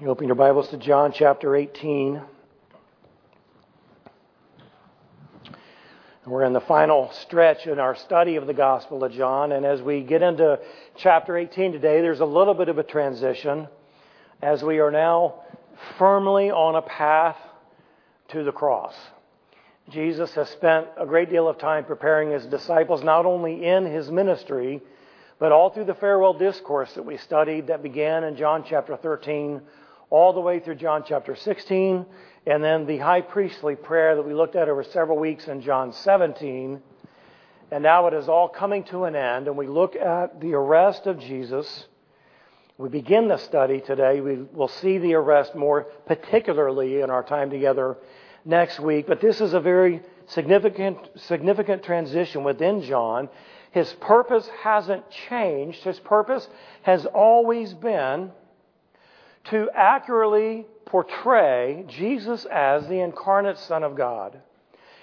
You open your Bibles to John chapter 18. And we're in the final stretch in our study of the Gospel of John. And as we get into chapter 18 today, there's a little bit of a transition as we are now firmly on a path to the cross. Jesus has spent a great deal of time preparing his disciples, not only in his ministry, but all through the farewell discourse that we studied that began in John chapter 13 all the way through John chapter 16, and then the high priestly prayer that we looked at over several weeks in John 17. And now it is all coming to an end, and we look at the arrest of Jesus. We begin the study today. We will see the arrest more particularly in our time together next week. But this is a very significant, significant transition within John. His purpose hasn't changed. His purpose has always been to accurately portray Jesus as the incarnate Son of God.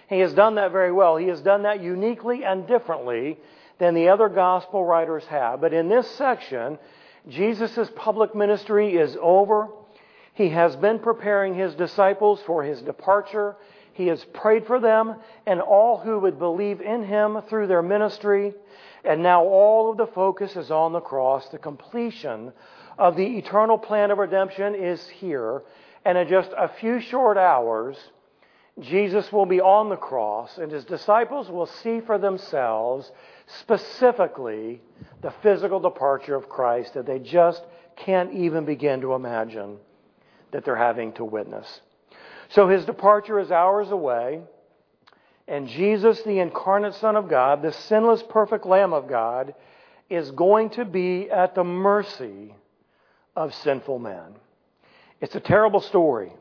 He has done that very well. He has done that uniquely and differently than the other gospel writers have. But in this section, Jesus' public ministry is over. He has been preparing his disciples for his departure. He has prayed for them and all who would believe in him through their ministry. And now all of the focus is on the cross, the completion of the eternal plan of redemption is here. And in just a few short hours, Jesus will be on the cross, and his disciples will see for themselves specifically the physical departure of Christ that they just can't even begin to imagine that they're having to witness. So his departure is hours away, and Jesus, the incarnate Son of God, the sinless, perfect Lamb of God, is going to be at the mercy of sinful men. It's a terrible story,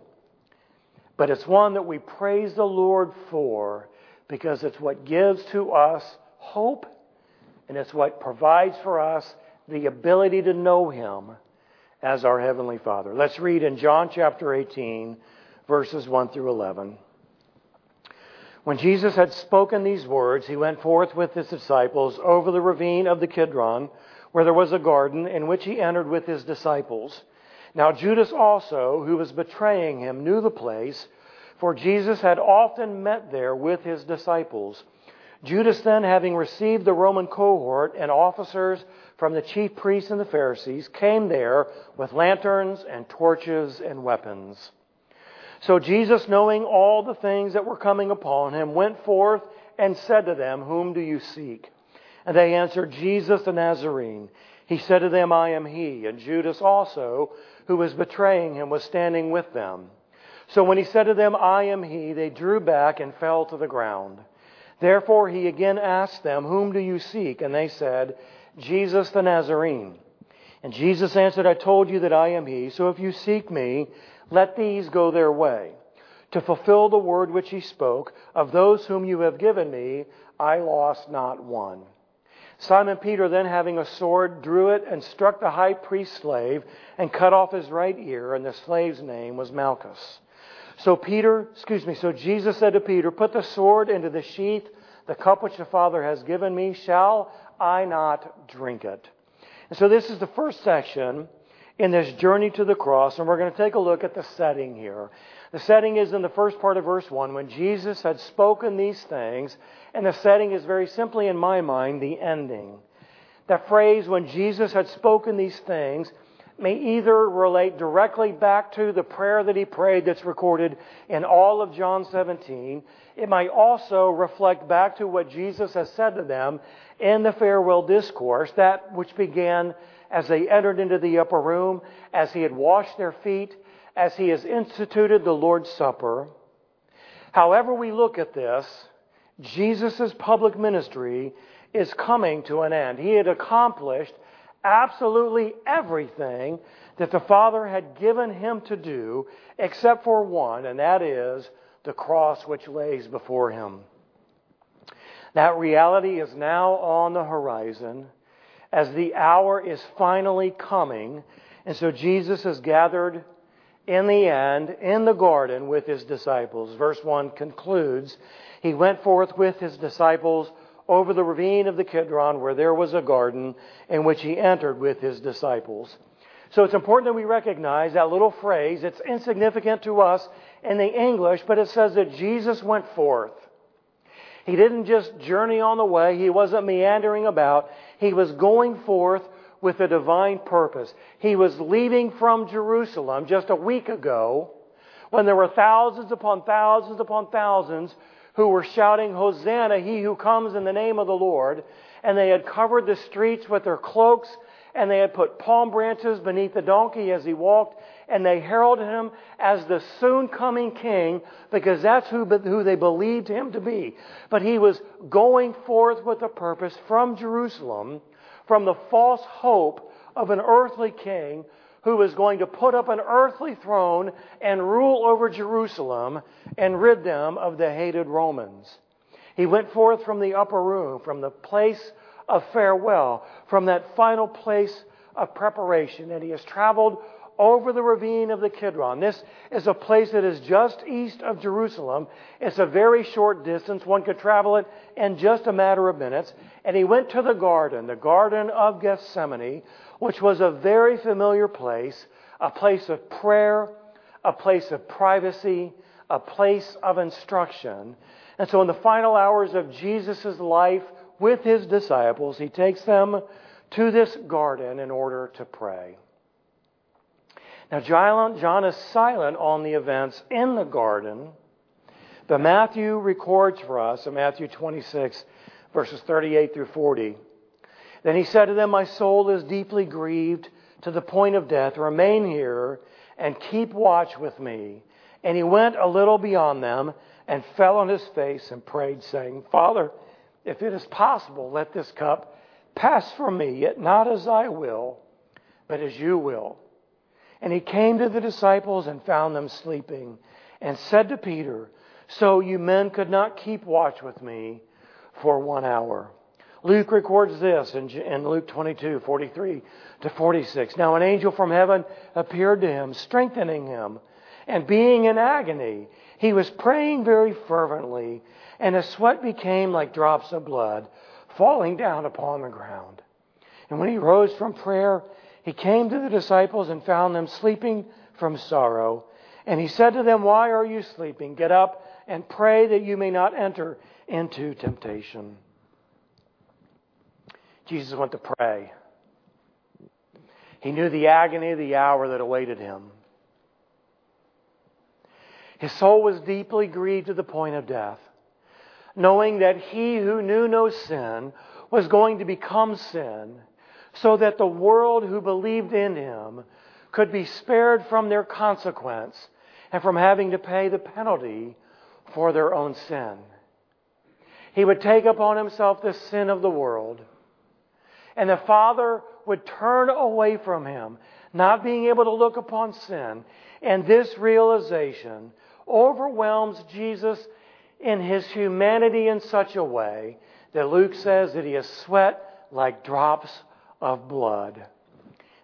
but it's one that we praise the Lord for because it's what gives to us hope and it's what provides for us the ability to know Him as our Heavenly Father. Let's read in John chapter 18, verses 1 through 11. When Jesus had spoken these words, he went forth with his disciples over the ravine of the Kidron where there was a garden in which he entered with his disciples. Now Judas also, who was betraying him, knew the place, for Jesus had often met there with his disciples. Judas then, having received the Roman cohort and officers from the chief priests and the Pharisees, came there with lanterns and torches and weapons. So Jesus, knowing all the things that were coming upon him, went forth and said to them, Whom do you seek? And they answered, Jesus the Nazarene. He said to them, I am he. And Judas also, who was betraying him, was standing with them. So when he said to them, I am he, they drew back and fell to the ground. Therefore he again asked them, Whom do you seek? And they said, Jesus the Nazarene. And Jesus answered, I told you that I am he. So if you seek me, let these go their way. To fulfill the word which he spoke, of those whom you have given me, I lost not one. Simon Peter, then having a sword, drew it and struck the high priest's slave and cut off his right ear, and the slave's name was Malchus. So Peter, excuse me, so Jesus said to Peter, Put the sword into the sheath, the cup which the Father has given me, shall I not drink it? And so this is the first section in this journey to the cross, and we're going to take a look at the setting here. The setting is in the first part of verse 1 when Jesus had spoken these things, and the setting is very simply, in my mind, the ending. That phrase, when Jesus had spoken these things, may either relate directly back to the prayer that he prayed that's recorded in all of John 17. It might also reflect back to what Jesus has said to them in the farewell discourse, that which began as they entered into the upper room, as he had washed their feet, as he has instituted the Lord's Supper. However, we look at this, Jesus' public ministry is coming to an end. He had accomplished absolutely everything that the Father had given him to do, except for one, and that is the cross which lays before him. That reality is now on the horizon as the hour is finally coming. And so Jesus has gathered in the end in the garden with his disciples. Verse 1 concludes He went forth with his disciples over the ravine of the Kidron, where there was a garden, in which he entered with his disciples. So it's important that we recognize that little phrase. It's insignificant to us in the English, but it says that Jesus went forth. He didn't just journey on the way. He wasn't meandering about. He was going forth with a divine purpose. He was leaving from Jerusalem just a week ago when there were thousands upon thousands upon thousands who were shouting, Hosanna, he who comes in the name of the Lord. And they had covered the streets with their cloaks and they had put palm branches beneath the donkey as he walked, and they heralded him as the soon coming king because that's who, who they believed him to be. But he was going forth with a purpose from Jerusalem, from the false hope of an earthly king who was going to put up an earthly throne and rule over Jerusalem and rid them of the hated Romans. He went forth from the upper room, from the place of farewell, from that final place of preparation. And he has traveled over the ravine of the Kidron. This is a place that is just east of Jerusalem. It's a very short distance. One could travel it in just a matter of minutes. And he went to the garden, the Garden of Gethsemane, which was a very familiar place, a place of prayer, a place of privacy, a place of instruction. And so in the final hours of Jesus' life with his disciples, he takes them to this garden in order to pray. Now, John is silent on the events in the garden, but Matthew records for us in Matthew 26, verses 38 through 40. Then he said to them, My soul is deeply grieved to the point of death. Remain here and keep watch with me. And he went a little beyond them and fell on his face and prayed, saying, Father, if it is possible, let this cup pass from me, yet not as I will, but as you will. And he came to the disciples and found them sleeping, and said to Peter, So you men could not keep watch with me for one hour. Luke records this in, Luke 22, 43 to 46. Now an angel from heaven appeared to him, strengthening him. And being in agony, he was praying very fervently, and his sweat became like drops of blood falling down upon the ground. And when he rose from prayer, he came to the disciples and found them sleeping from sorrow. And he said to them, Why are you sleeping? Get up and pray that you may not enter into temptation. Jesus went to pray. He knew the agony of the hour that awaited him. His soul was deeply grieved to the point of death, knowing that he who knew no sin was going to become sin so that the world who believed in him could be spared from their consequence and from having to pay the penalty for their own sin. He would take upon himself the sin of the world, and the Father would turn away from him, not being able to look upon sin. And this realization overwhelms Jesus in his humanity in such a way that Luke says that he has sweat like drops of blood.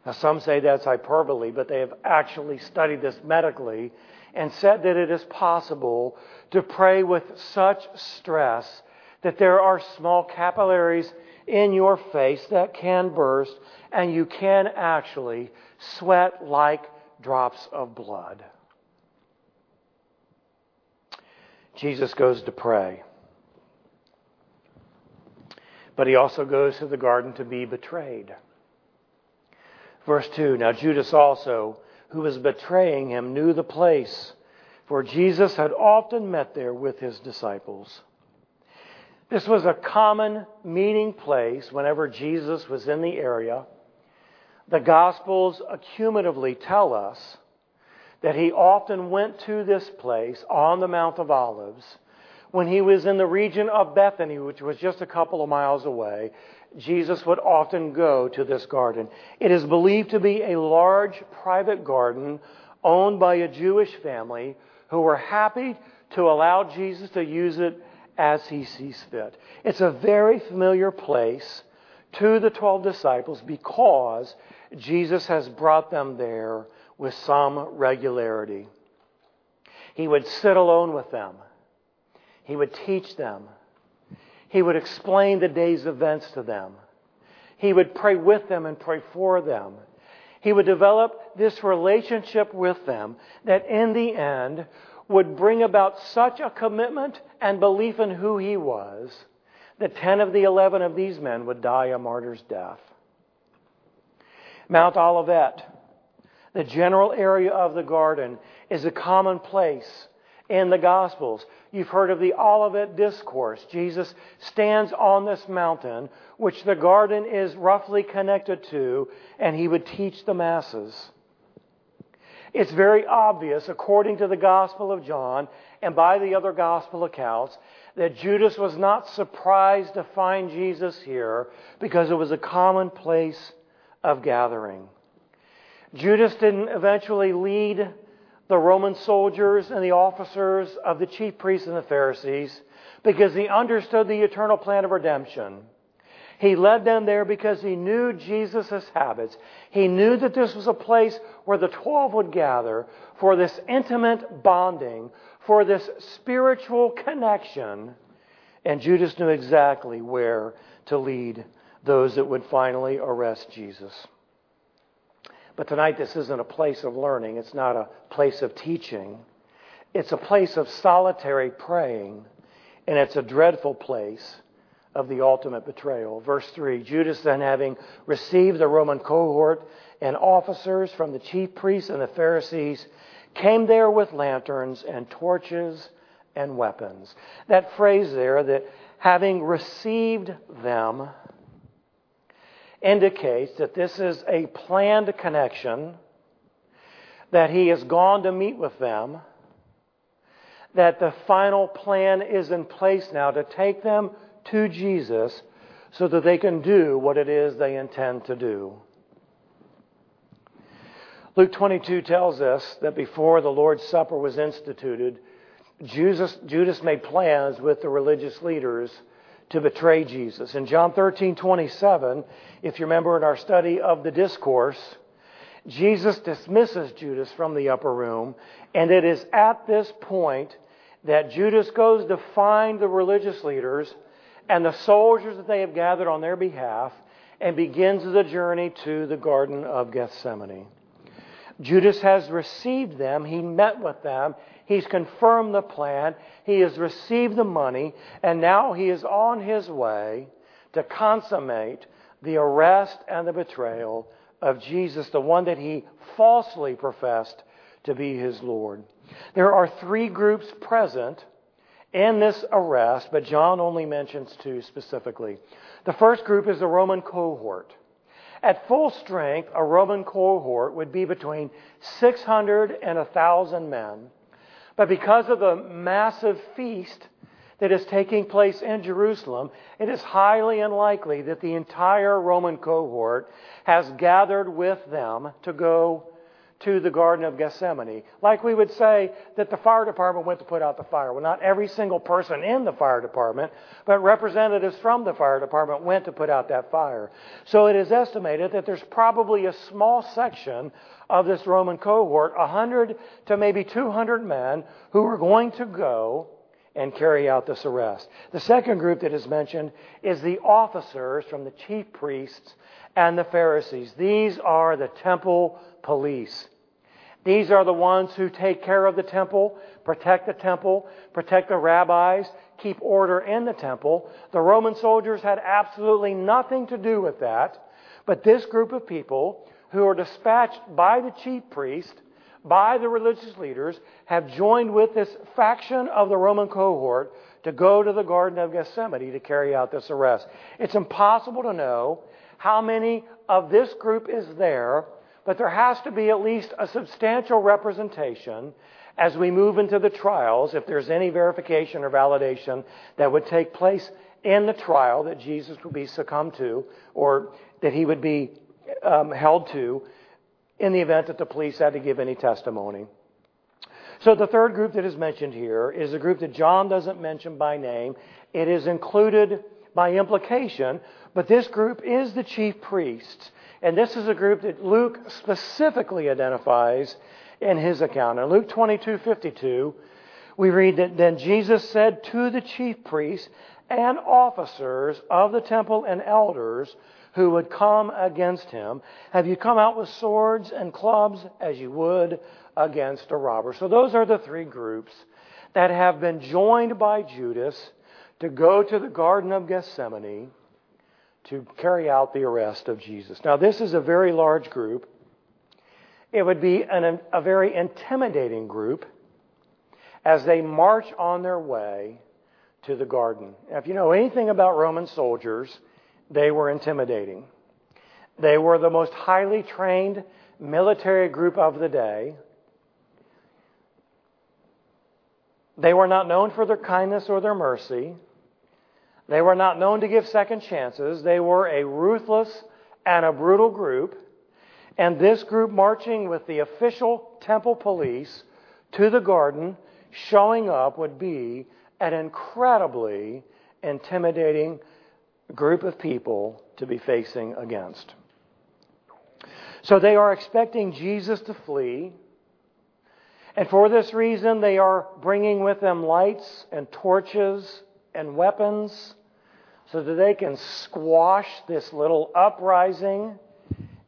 Now, some say that's hyperbole, but they have actually studied this medically and said that it is possible to pray with such stress that there are small capillaries in your face that can burst and you can actually sweat like drops of blood. Jesus goes to pray. But he also goes to the garden to be betrayed. Verse 2 Now Judas also, who was betraying him, knew the place, for Jesus had often met there with his disciples. This was a common meeting place whenever Jesus was in the area. The Gospels accumulatively tell us that he often went to this place on the Mount of Olives when he was in the region of Bethany, which was just a couple of miles away, Jesus would often go to this garden. It is believed to be a large private garden owned by a Jewish family who were happy to allow Jesus to use it as he sees fit. It's a very familiar place to the 12 disciples because Jesus has brought them there with some regularity. He would sit alone with them he would teach them. He would explain the day's events to them. He would pray with them and pray for them. He would develop this relationship with them that in the end would bring about such a commitment and belief in who he was that 10 of the 11 of these men would die a martyr's death. Mount Olivet, the general area of the garden, is a common place in the Gospels. You've heard of the Olivet Discourse. Jesus stands on this mountain, which the garden is roughly connected to, and he would teach the masses. It's very obvious, according to the Gospel of John and by the other Gospel accounts, that Judas was not surprised to find Jesus here because it was a common place of gathering. Judas didn't eventually lead the Roman soldiers and the officers of the chief priests and the Pharisees because he understood the eternal plan of redemption. He led them there because he knew Jesus' habits. He knew that this was a place where the twelve would gather for this intimate bonding, for this spiritual connection. And Judas knew exactly where to lead those that would finally arrest Jesus. But tonight, this isn't a place of learning. It's not a place of teaching. It's a place of solitary praying, and it's a dreadful place of the ultimate betrayal. Verse 3 Judas, then having received the Roman cohort and officers from the chief priests and the Pharisees, came there with lanterns and torches and weapons. That phrase there, that having received them, indicates that this is a planned connection, that he has gone to meet with them, that the final plan is in place now to take them to Jesus so that they can do what it is they intend to do. Luke 22 tells us that before the Lord's Supper was instituted, Judas, Judas made plans with the religious leaders to betray Jesus. In John 13, 27, if you remember in our study of the discourse, Jesus dismisses Judas from the upper room, and it is at this point that Judas goes to find the religious leaders and the soldiers that they have gathered on their behalf and begins the journey to the Garden of Gethsemane. Judas has received them. He met with them. He's confirmed the plan. He has received the money. And now he is on his way to consummate the arrest and the betrayal of Jesus, the one that he falsely professed to be his Lord. There are three groups present in this arrest, but John only mentions two specifically. The first group is the Roman cohort. At full strength, a Roman cohort would be between 600 and 1,000 men. But because of the massive feast that is taking place in Jerusalem, it is highly unlikely that the entire Roman cohort has gathered with them to go to the Garden of Gethsemane. Like we would say that the fire department went to put out the fire. Well, not every single person in the fire department, but representatives from the fire department went to put out that fire. So it is estimated that there's probably a small section of this Roman cohort, 100 to maybe 200 men, who are going to go and carry out this arrest. The second group that is mentioned is the officers from the chief priests and the Pharisees. These are the temple police. These are the ones who take care of the temple, protect the temple, protect the rabbis, keep order in the temple. The Roman soldiers had absolutely nothing to do with that. But this group of people who are dispatched by the chief priest, by the religious leaders, have joined with this faction of the Roman cohort to go to the Garden of Gethsemane to carry out this arrest. It's impossible to know how many of this group is there but there has to be at least a substantial representation as we move into the trials, if there's any verification or validation that would take place in the trial that Jesus would be succumbed to or that he would be um, held to in the event that the police had to give any testimony. So the third group that is mentioned here is a group that John doesn't mention by name. It is included by implication, but this group is the chief priests. And this is a group that Luke specifically identifies in his account. In Luke 22 52, we read that then Jesus said to the chief priests and officers of the temple and elders who would come against him? Have you come out with swords and clubs as you would against a robber? So those are the three groups that have been joined by Judas to go to the Garden of Gethsemane to carry out the arrest of Jesus. Now, this is a very large group. It would be an, a very intimidating group as they march on their way to the garden. Now, if you know anything about Roman soldiers, they were intimidating. They were the most highly trained military group of the day. They were not known for their kindness or their mercy. They were not known to give second chances. They were a ruthless and a brutal group. And this group marching with the official temple police to the garden, showing up, would be an incredibly intimidating group of people to be facing against. So they are expecting Jesus to flee. And for this reason, they are bringing with them lights and torches and weapons so that they can squash this little uprising.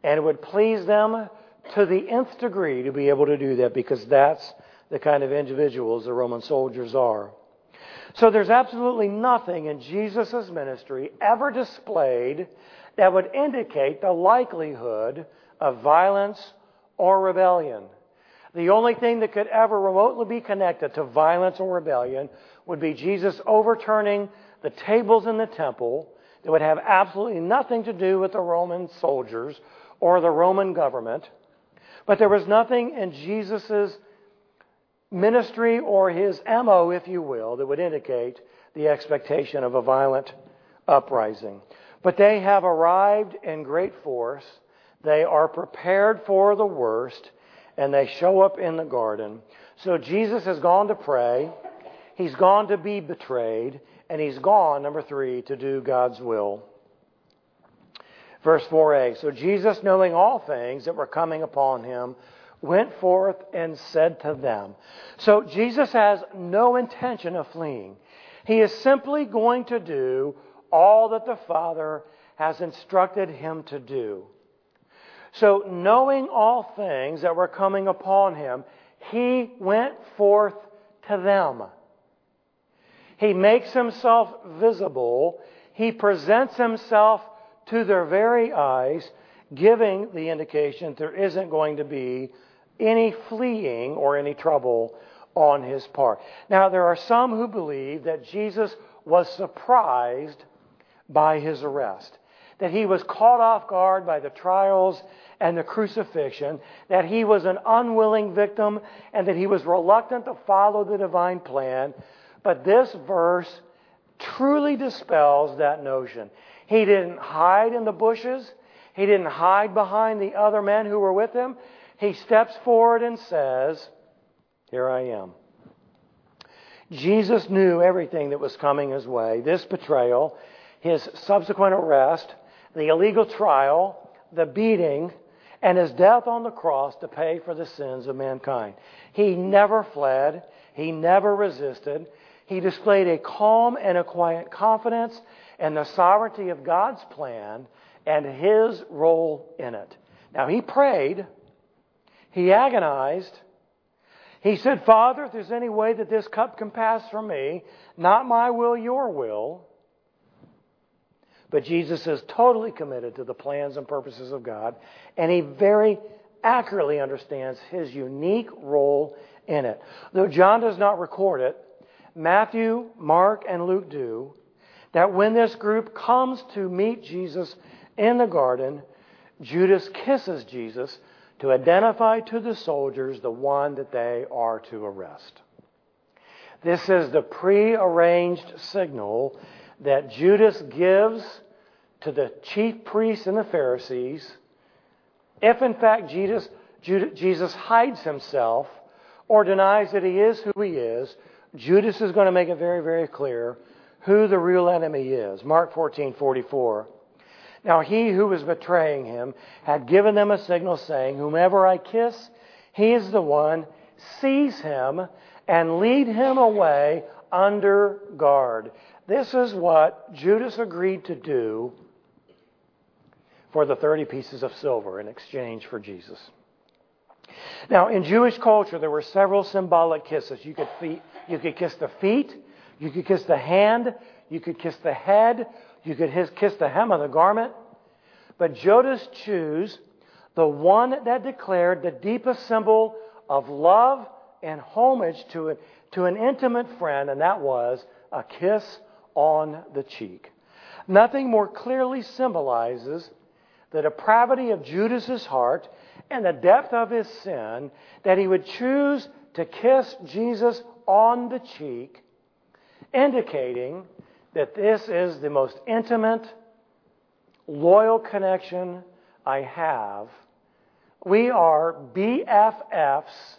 And it would please them to the nth degree to be able to do that because that's the kind of individuals the Roman soldiers are. So there's absolutely nothing in Jesus' ministry ever displayed that would indicate the likelihood of violence or rebellion. The only thing that could ever remotely be connected to violence or rebellion would be Jesus overturning the tables in the temple that would have absolutely nothing to do with the Roman soldiers or the Roman government. But there was nothing in Jesus' ministry or his MO, if you will, that would indicate the expectation of a violent uprising. But they have arrived in great force. They are prepared for the worst, and they show up in the garden. So Jesus has gone to pray. He's gone to be betrayed. And he's gone, number three, to do God's will. Verse 4a So Jesus, knowing all things that were coming upon him, went forth and said to them. So Jesus has no intention of fleeing. He is simply going to do all that the Father has instructed him to do. So, knowing all things that were coming upon him, he went forth to them. He makes himself visible. He presents himself to their very eyes, giving the indication there isn't going to be any fleeing or any trouble on his part. Now, there are some who believe that Jesus was surprised by his arrest, that he was caught off guard by the trials and the crucifixion, that he was an unwilling victim, and that he was reluctant to follow the divine plan. But this verse truly dispels that notion. He didn't hide in the bushes. He didn't hide behind the other men who were with him he steps forward and says, Here I am. Jesus knew everything that was coming his way this betrayal, his subsequent arrest, the illegal trial, the beating, and his death on the cross to pay for the sins of mankind. He never fled, he never resisted. He displayed a calm and a quiet confidence in the sovereignty of God's plan and his role in it. Now, he prayed he agonized. He said, Father, if there's any way that this cup can pass from me, not my will, your will. But Jesus is totally committed to the plans and purposes of God, and he very accurately understands his unique role in it. Though John does not record it, Matthew, Mark, and Luke do, that when this group comes to meet Jesus in the garden, Judas kisses Jesus to identify to the soldiers the one that they are to arrest. This is the prearranged signal that Judas gives to the chief priests and the Pharisees. If in fact Jesus, Jesus hides himself or denies that he is who he is, Judas is going to make it very, very clear who the real enemy is. Mark 14, 44. Now he who was betraying him had given them a signal saying, Whomever I kiss, he is the one. Seize him and lead him away under guard. This is what Judas agreed to do for the 30 pieces of silver in exchange for Jesus. Now, in Jewish culture, there were several symbolic kisses. You could, feet, you could kiss the feet, you could kiss the hand, you could kiss the head, you could kiss the hem of the garment. But Judas chose the one that declared the deepest symbol of love and homage to, to an intimate friend, and that was a kiss on the cheek. Nothing more clearly symbolizes the depravity of Judas's heart and the depth of his sin that he would choose to kiss Jesus on the cheek, indicating that this is the most intimate, loyal connection I have. We are BFFs.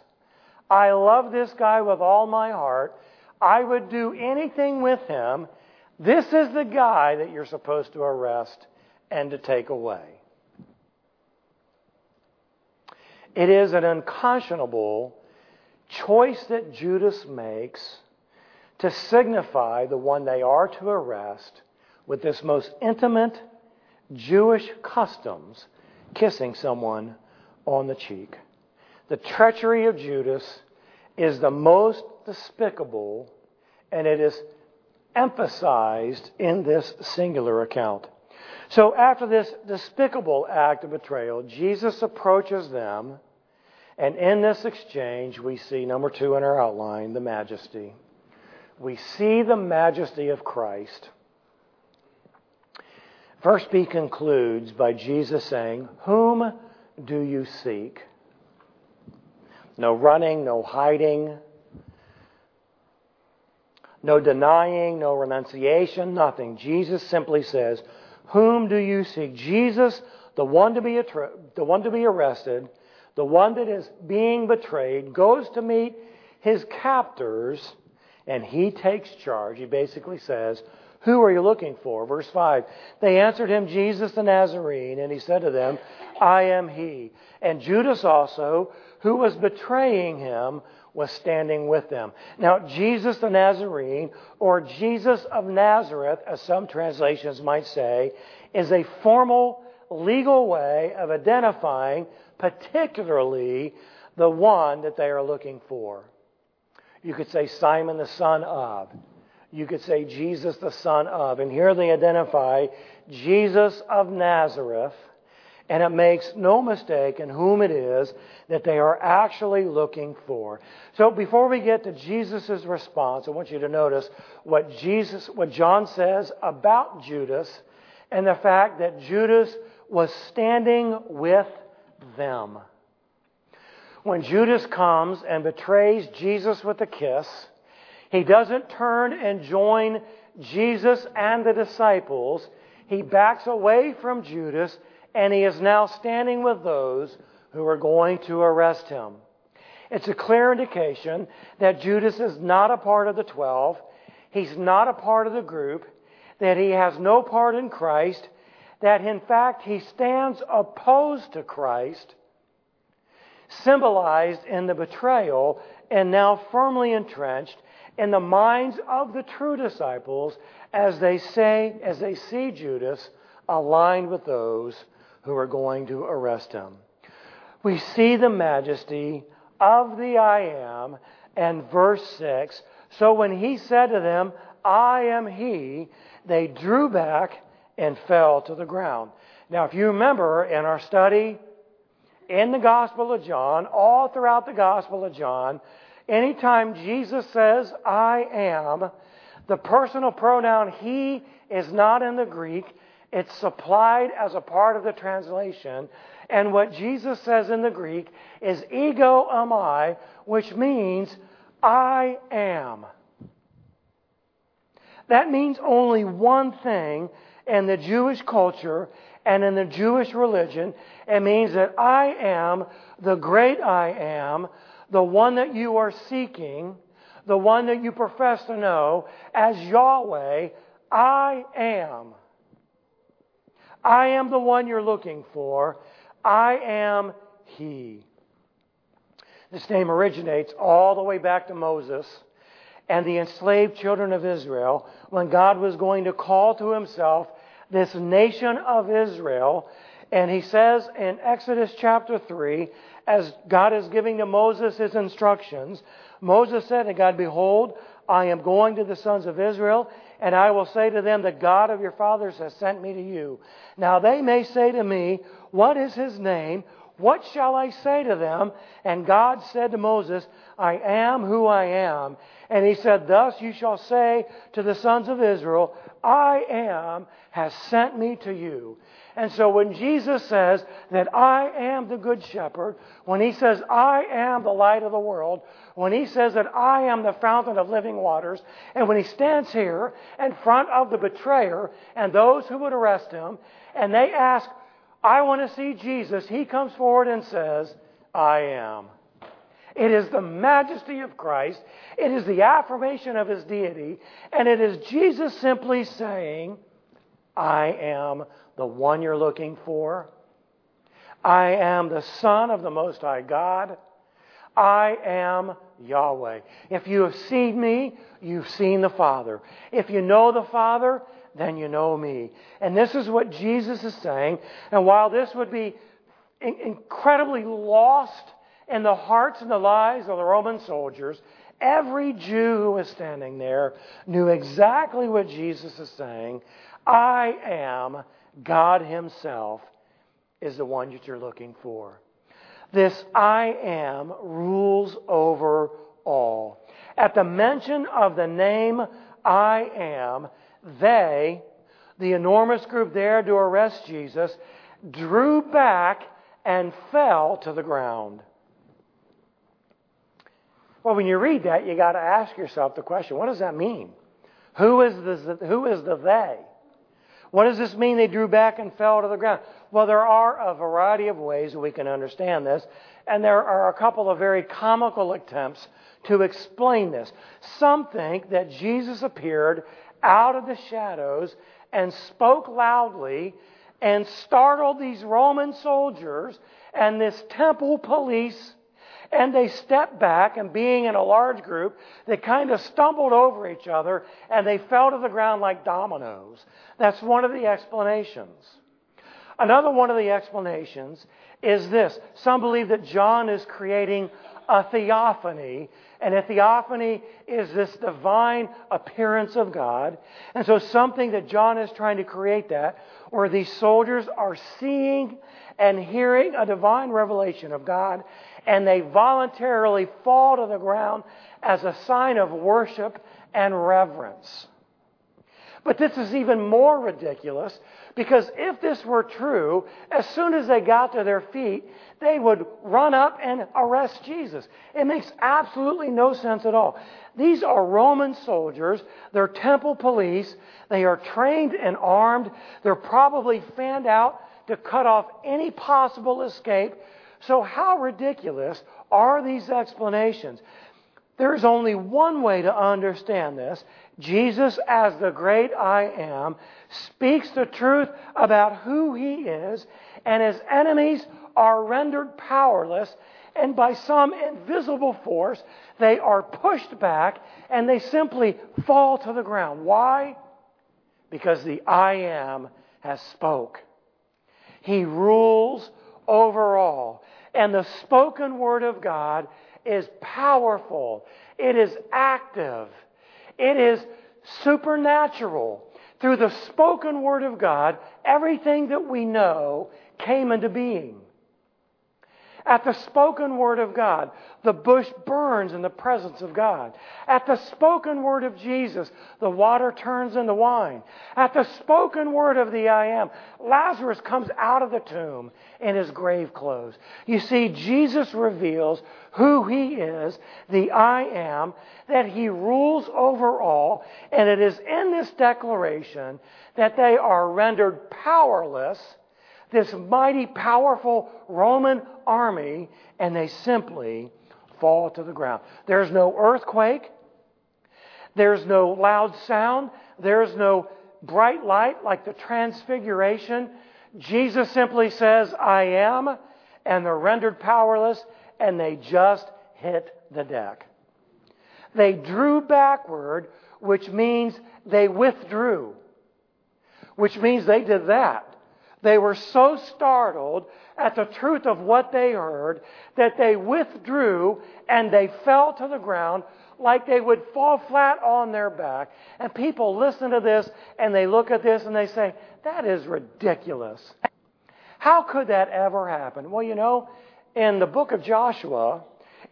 I love this guy with all my heart. I would do anything with him. This is the guy that you're supposed to arrest and to take away. It is an unconscionable choice that Judas makes to signify the one they are to arrest with this most intimate Jewish customs, kissing someone on the cheek. The treachery of Judas is the most despicable, and it is emphasized in this singular account. So, after this despicable act of betrayal, Jesus approaches them and in this exchange, we see, number two in our outline, the majesty. We see the majesty of Christ. Verse B concludes by Jesus saying, Whom do you seek? No running, no hiding, no denying, no renunciation, nothing. Jesus simply says, Whom do you seek? Jesus, the one to be, the one to be arrested, the one that is being betrayed, goes to meet his captors and he takes charge. He basically says, Who are you looking for? Verse 5. They answered him, Jesus the Nazarene, and he said to them, I am he. And Judas also, who was betraying him, was standing with them. Now, Jesus the Nazarene, or Jesus of Nazareth, as some translations might say, is a formal legal way of identifying particularly the one that they are looking for. You could say Simon the son of. You could say Jesus the son of. And here they identify Jesus of Nazareth. And it makes no mistake in whom it is that they are actually looking for. So before we get to Jesus' response, I want you to notice what Jesus, what John says about Judas and the fact that Judas was standing with them. When Judas comes and betrays Jesus with a kiss, he doesn't turn and join Jesus and the disciples. He backs away from Judas and he is now standing with those who are going to arrest him. It's a clear indication that Judas is not a part of the twelve. He's not a part of the group. That he has no part in Christ that in fact he stands opposed to Christ, symbolized in the betrayal and now firmly entrenched in the minds of the true disciples as they say as they see Judas aligned with those who are going to arrest him. We see the majesty of the I am and verse 6. So when he said to them, I am he, they drew back and fell to the ground. Now, if you remember in our study in the Gospel of John, all throughout the Gospel of John, anytime Jesus says, I am, the personal pronoun he is not in the Greek. It's supplied as a part of the translation. And what Jesus says in the Greek is ego eimi, which means I am. That means only one thing, in the Jewish culture and in the Jewish religion, it means that I am the great I am, the one that you are seeking, the one that you profess to know as Yahweh. I am. I am the one you're looking for. I am He. This name originates all the way back to Moses and the enslaved children of Israel when God was going to call to himself this nation of Israel. And he says in Exodus chapter 3, as God is giving to Moses his instructions, Moses said to God, Behold, I am going to the sons of Israel, and I will say to them, The God of your fathers has sent me to you. Now they may say to me, What is his name? What shall I say to them? And God said to Moses, I am who I am. And he said, Thus you shall say to the sons of Israel, I am has sent me to you. And so when Jesus says that I am the good shepherd, when he says I am the light of the world, when he says that I am the fountain of living waters, and when he stands here in front of the betrayer and those who would arrest him, and they ask, I want to see Jesus, he comes forward and says, I am. It is the majesty of Christ. It is the affirmation of his deity. And it is Jesus simply saying, I am the one you're looking for. I am the Son of the Most High God. I am Yahweh. If you have seen me, you've seen the Father. If you know the Father, then you know me. And this is what Jesus is saying. And while this would be incredibly lost in the hearts and the lives of the Roman soldiers, every Jew who was standing there knew exactly what Jesus is saying. I am God Himself is the one that you're looking for. This I am rules over all. At the mention of the name I am, they, the enormous group there to arrest Jesus, drew back and fell to the ground. Well, when you read that, you got to ask yourself the question: What does that mean? Who is the who is the they? What does this mean? They drew back and fell to the ground. Well, there are a variety of ways we can understand this, and there are a couple of very comical attempts to explain this. Some think that Jesus appeared out of the shadows and spoke loudly and startled these Roman soldiers and this temple police and they stepped back, and being in a large group, they kind of stumbled over each other and they fell to the ground like dominoes. That's one of the explanations. Another one of the explanations is this. Some believe that John is creating a theophany, and a theophany is this divine appearance of God. And so something that John is trying to create that, where these soldiers are seeing and hearing a divine revelation of God, and they voluntarily fall to the ground as a sign of worship and reverence. But this is even more ridiculous because if this were true, as soon as they got to their feet, they would run up and arrest Jesus. It makes absolutely no sense at all. These are Roman soldiers. They're temple police. They are trained and armed. They're probably fanned out to cut off any possible escape so, how ridiculous are these explanations? There's only one way to understand this. Jesus, as the great I am, speaks the truth about who he is, and his enemies are rendered powerless, and by some invisible force, they are pushed back and they simply fall to the ground. Why? Because the I am has spoke. He rules over all. And the spoken word of God is powerful. It is active. It is supernatural. Through the spoken word of God, everything that we know came into being. At the spoken word of God, the bush burns in the presence of God. At the spoken word of Jesus, the water turns into wine. At the spoken word of the I am, Lazarus comes out of the tomb in his grave clothes. You see, Jesus reveals who he is, the I am, that he rules over all, and it is in this declaration that they are rendered powerless this mighty, powerful Roman army, and they simply fall to the ground. There's no earthquake. There's no loud sound. There's no bright light like the transfiguration. Jesus simply says, I am, and they're rendered powerless, and they just hit the deck. They drew backward, which means they withdrew, which means they did that. They were so startled at the truth of what they heard that they withdrew and they fell to the ground like they would fall flat on their back. And people listen to this and they look at this and they say, that is ridiculous. How could that ever happen? Well, you know, in the book of Joshua,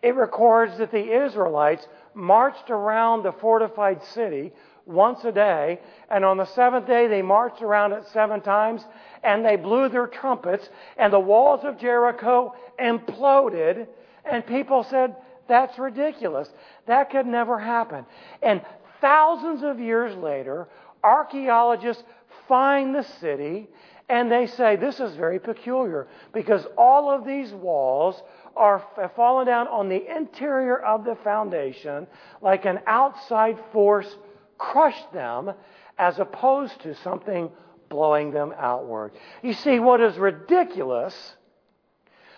it records that the Israelites marched around the fortified city once a day, and on the seventh day they marched around it seven times, and they blew their trumpets, and the walls of Jericho imploded, and people said, That's ridiculous. That could never happen. And thousands of years later, archaeologists find the city, and they say, This is very peculiar because all of these walls are fallen down on the interior of the foundation like an outside force crushed them as opposed to something blowing them outward. You see, what is ridiculous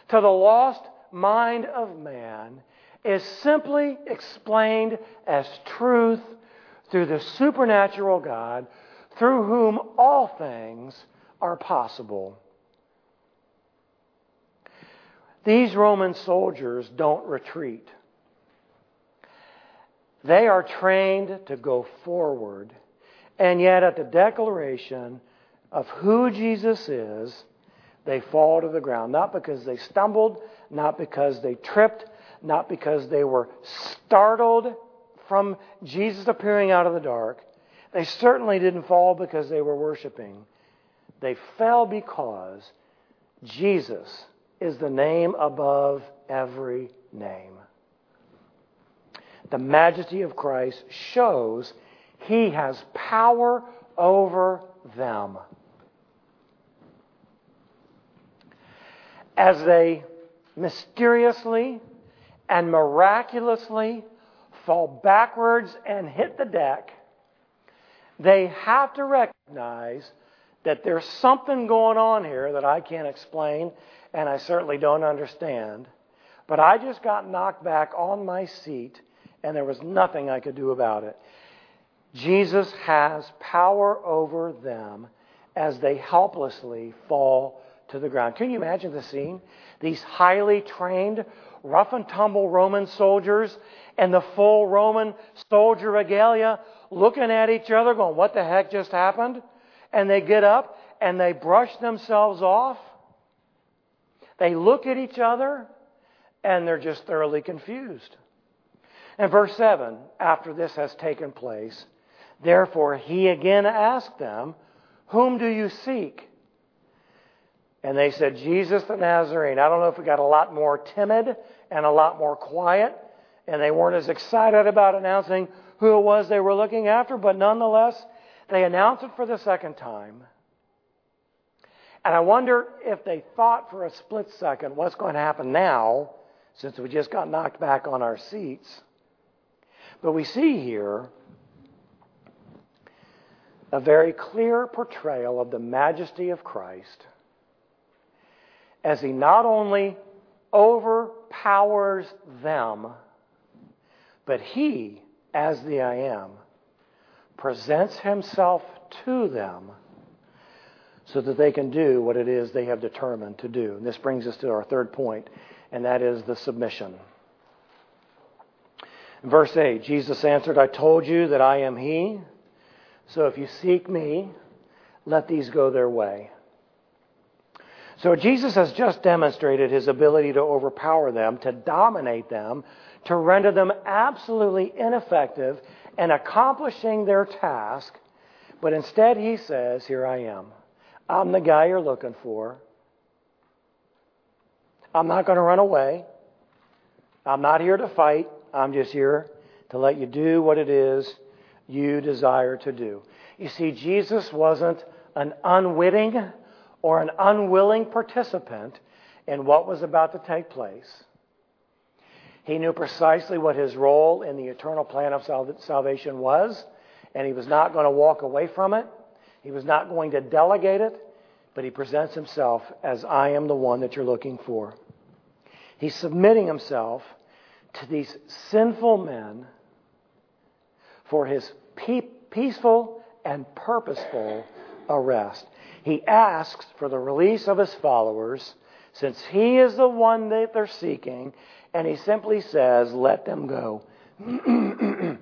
to the lost mind of man is simply explained as truth through the supernatural God through whom all things are possible. These Roman soldiers don't retreat. They are trained to go forward. And yet, at the declaration of who Jesus is, they fall to the ground. Not because they stumbled, not because they tripped, not because they were startled from Jesus appearing out of the dark. They certainly didn't fall because they were worshiping. They fell because Jesus is the name above every name the majesty of Christ shows he has power over them. As they mysteriously and miraculously fall backwards and hit the deck, they have to recognize that there's something going on here that I can't explain and I certainly don't understand. But I just got knocked back on my seat and there was nothing I could do about it. Jesus has power over them as they helplessly fall to the ground. Can you imagine the scene? These highly trained, rough and tumble Roman soldiers and the full Roman soldier regalia looking at each other, going, What the heck just happened? And they get up and they brush themselves off. They look at each other and they're just thoroughly confused. And verse 7 after this has taken place, therefore he again asked them, Whom do you seek? And they said, Jesus the Nazarene. I don't know if we got a lot more timid and a lot more quiet, and they weren't as excited about announcing who it was they were looking after, but nonetheless, they announced it for the second time. And I wonder if they thought for a split second what's going to happen now, since we just got knocked back on our seats. But we see here a very clear portrayal of the majesty of Christ as he not only overpowers them, but he, as the I am, presents himself to them so that they can do what it is they have determined to do. And this brings us to our third point, and that is the submission. Verse 8 Jesus answered, I told you that I am He. So if you seek me, let these go their way. So Jesus has just demonstrated his ability to overpower them, to dominate them, to render them absolutely ineffective in accomplishing their task. But instead, he says, Here I am. I'm the guy you're looking for. I'm not going to run away. I'm not here to fight. I'm just here to let you do what it is you desire to do. You see, Jesus wasn't an unwitting or an unwilling participant in what was about to take place. He knew precisely what his role in the eternal plan of salvation was, and he was not going to walk away from it. He was not going to delegate it, but he presents himself as I am the one that you're looking for. He's submitting himself to these sinful men for his peaceful and purposeful arrest. He asks for the release of his followers since he is the one that they're seeking, and he simply says, Let them go.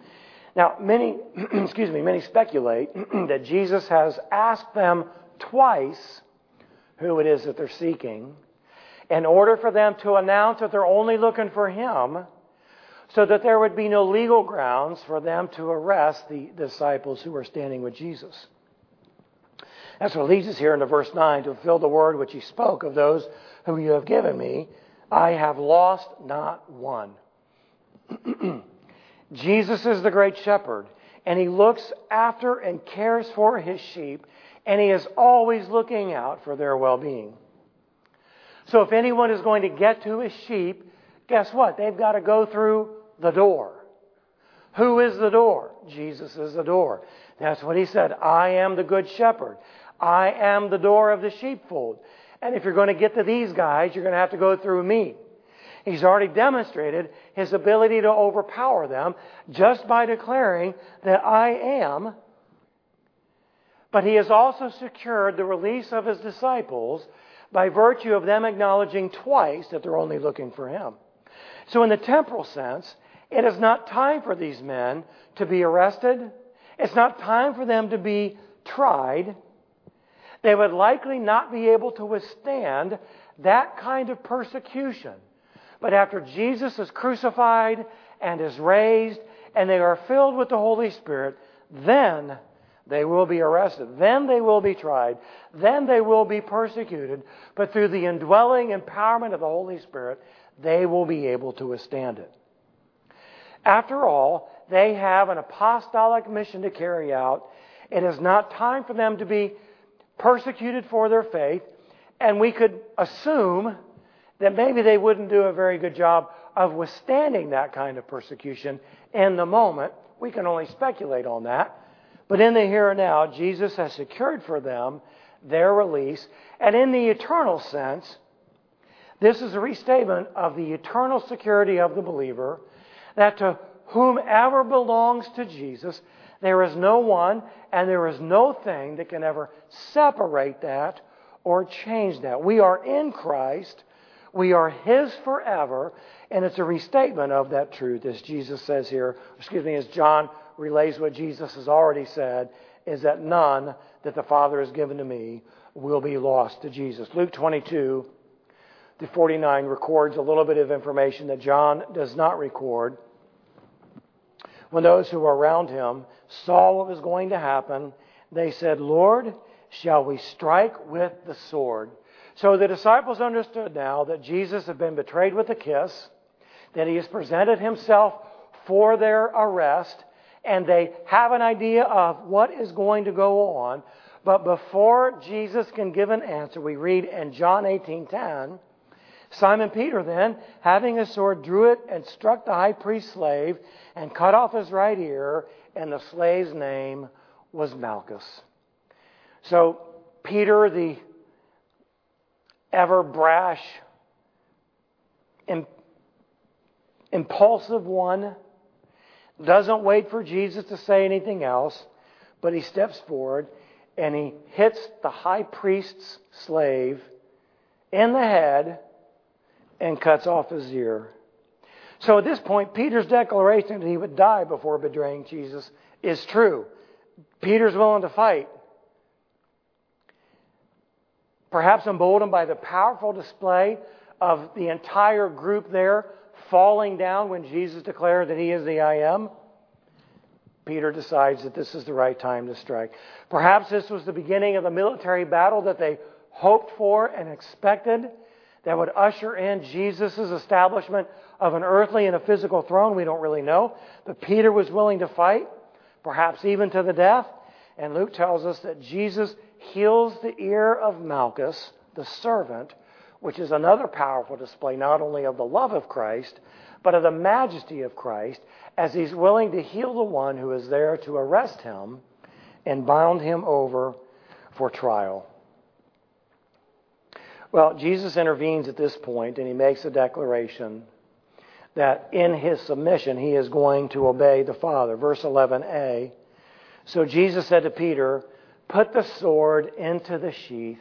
now, many, excuse me, many speculate that Jesus has asked them twice who it is that they're seeking in order for them to announce that they're only looking for him so that there would be no legal grounds for them to arrest the disciples who were standing with Jesus. That's what leads us here into verse 9 to fulfill the word which he spoke of those whom you have given me. I have lost not one. Jesus is the great shepherd, and he looks after and cares for his sheep, and he is always looking out for their well being. So if anyone is going to get to his sheep, guess what? They've got to go through the door. Who is the door? Jesus is the door. That's what he said. I am the good shepherd. I am the door of the sheepfold. And if you're going to get to these guys, you're going to have to go through me. He's already demonstrated his ability to overpower them just by declaring that I am. But he has also secured the release of his disciples by virtue of them acknowledging twice that they're only looking for him. So, in the temporal sense, it is not time for these men to be arrested. It's not time for them to be tried. They would likely not be able to withstand that kind of persecution. But after Jesus is crucified and is raised, and they are filled with the Holy Spirit, then they will be arrested. Then they will be tried. Then they will be persecuted. But through the indwelling empowerment of the Holy Spirit, they will be able to withstand it. After all, they have an apostolic mission to carry out. It is not time for them to be persecuted for their faith, and we could assume that maybe they wouldn't do a very good job of withstanding that kind of persecution in the moment. We can only speculate on that. But in the here and now, Jesus has secured for them their release. And in the eternal sense, this is a restatement of the eternal security of the believer that to whomever belongs to Jesus, there is no one and there is no thing that can ever separate that or change that. We are in Christ. We are His forever. And it's a restatement of that truth, as Jesus says here, excuse me, as John relays what Jesus has already said, is that none that the Father has given to me will be lost to Jesus. Luke 22 to 49 records a little bit of information that John does not record. When those who were around him saw what was going to happen, they said, Lord, shall we strike with the sword? So the disciples understood now that Jesus had been betrayed with a kiss, that he has presented himself for their arrest, and they have an idea of what is going to go on. But before Jesus can give an answer, we read in John 18:10, Simon Peter then, having a sword, drew it and struck the high priest's slave and cut off his right ear, and the slave's name was Malchus. So Peter, the ever brash, impulsive one, doesn't wait for Jesus to say anything else, but he steps forward and he hits the high priest's slave in the head and cuts off his ear. So at this point, Peter's declaration that he would die before betraying Jesus is true. Peter's willing to fight. Perhaps emboldened by the powerful display of the entire group there falling down when Jesus declared that he is the I am, Peter decides that this is the right time to strike. Perhaps this was the beginning of the military battle that they hoped for and expected that would usher in Jesus' establishment of an earthly and a physical throne. We don't really know. But Peter was willing to fight, perhaps even to the death. And Luke tells us that Jesus heals the ear of Malchus, the servant, which is another powerful display not only of the love of Christ, but of the majesty of Christ, as he's willing to heal the one who is there to arrest him and bound him over for trial. Well, Jesus intervenes at this point and he makes a declaration that in his submission he is going to obey the Father. Verse 11a. So Jesus said to Peter, put the sword into the sheath.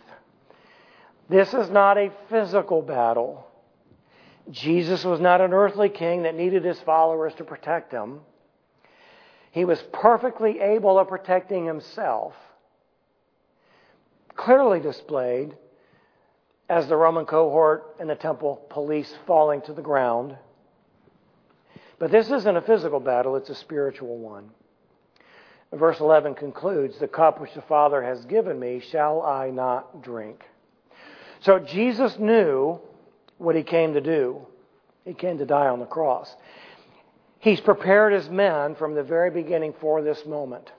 This is not a physical battle. Jesus was not an earthly king that needed his followers to protect him. He was perfectly able of protecting himself, clearly displayed as the Roman cohort and the temple police falling to the ground. But this isn't a physical battle, it's a spiritual one. Verse 11 concludes The cup which the Father has given me, shall I not drink? So Jesus knew what he came to do. He came to die on the cross. He's prepared his men from the very beginning for this moment.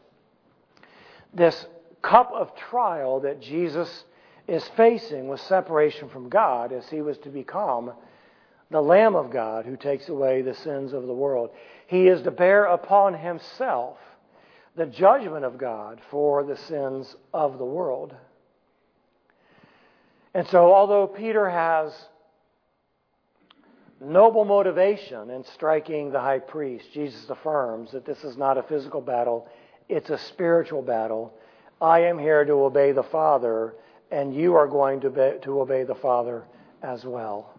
This cup of trial that Jesus is facing with separation from God as he was to become the Lamb of God who takes away the sins of the world. He is to bear upon himself the judgment of God for the sins of the world. And so, although Peter has noble motivation in striking the high priest, Jesus affirms that this is not a physical battle, it's a spiritual battle. I am here to obey the Father and you are going to, be, to obey the Father as well.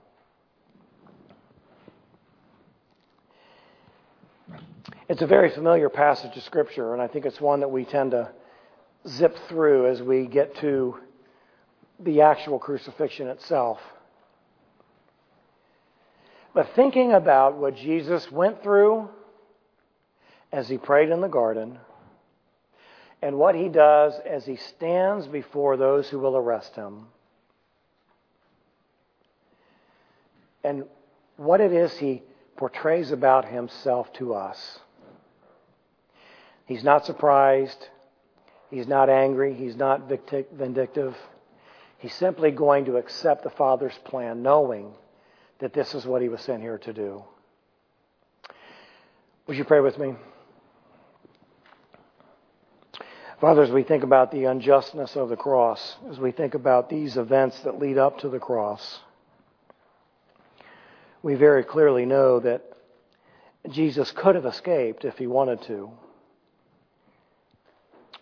It's a very familiar passage of Scripture, and I think it's one that we tend to zip through as we get to the actual crucifixion itself. But thinking about what Jesus went through as he prayed in the garden, and what he does as he stands before those who will arrest him. And what it is he portrays about himself to us. He's not surprised. He's not angry. He's not vindictive. He's simply going to accept the Father's plan, knowing that this is what he was sent here to do. Would you pray with me? Father, as we think about the unjustness of the cross, as we think about these events that lead up to the cross, we very clearly know that Jesus could have escaped if he wanted to.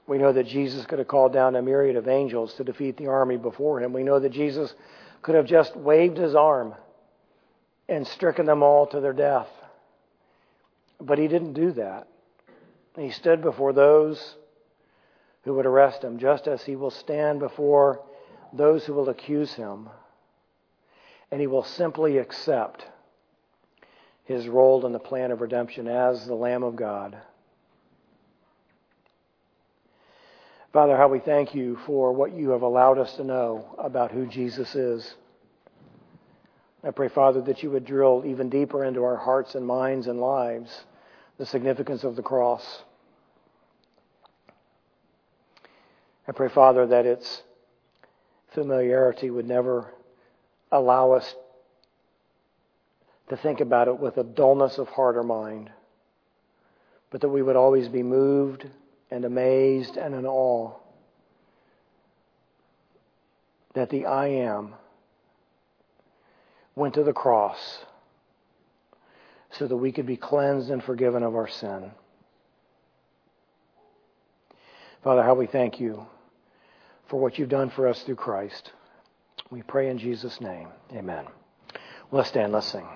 We know that Jesus could have called down a myriad of angels to defeat the army before him. We know that Jesus could have just waved his arm and stricken them all to their death. But he didn't do that. He stood before those who would arrest him, just as he will stand before those who will accuse him. And he will simply accept his role in the plan of redemption as the Lamb of God. Father, how we thank you for what you have allowed us to know about who Jesus is. I pray, Father, that you would drill even deeper into our hearts and minds and lives the significance of the cross. I pray, Father, that its familiarity would never allow us to think about it with a dullness of heart or mind, but that we would always be moved and amazed and in awe that the I am went to the cross so that we could be cleansed and forgiven of our sin. Father, how we thank you for what you've done for us through Christ. We pray in Jesus' name. Amen. Let's stand, let's sing.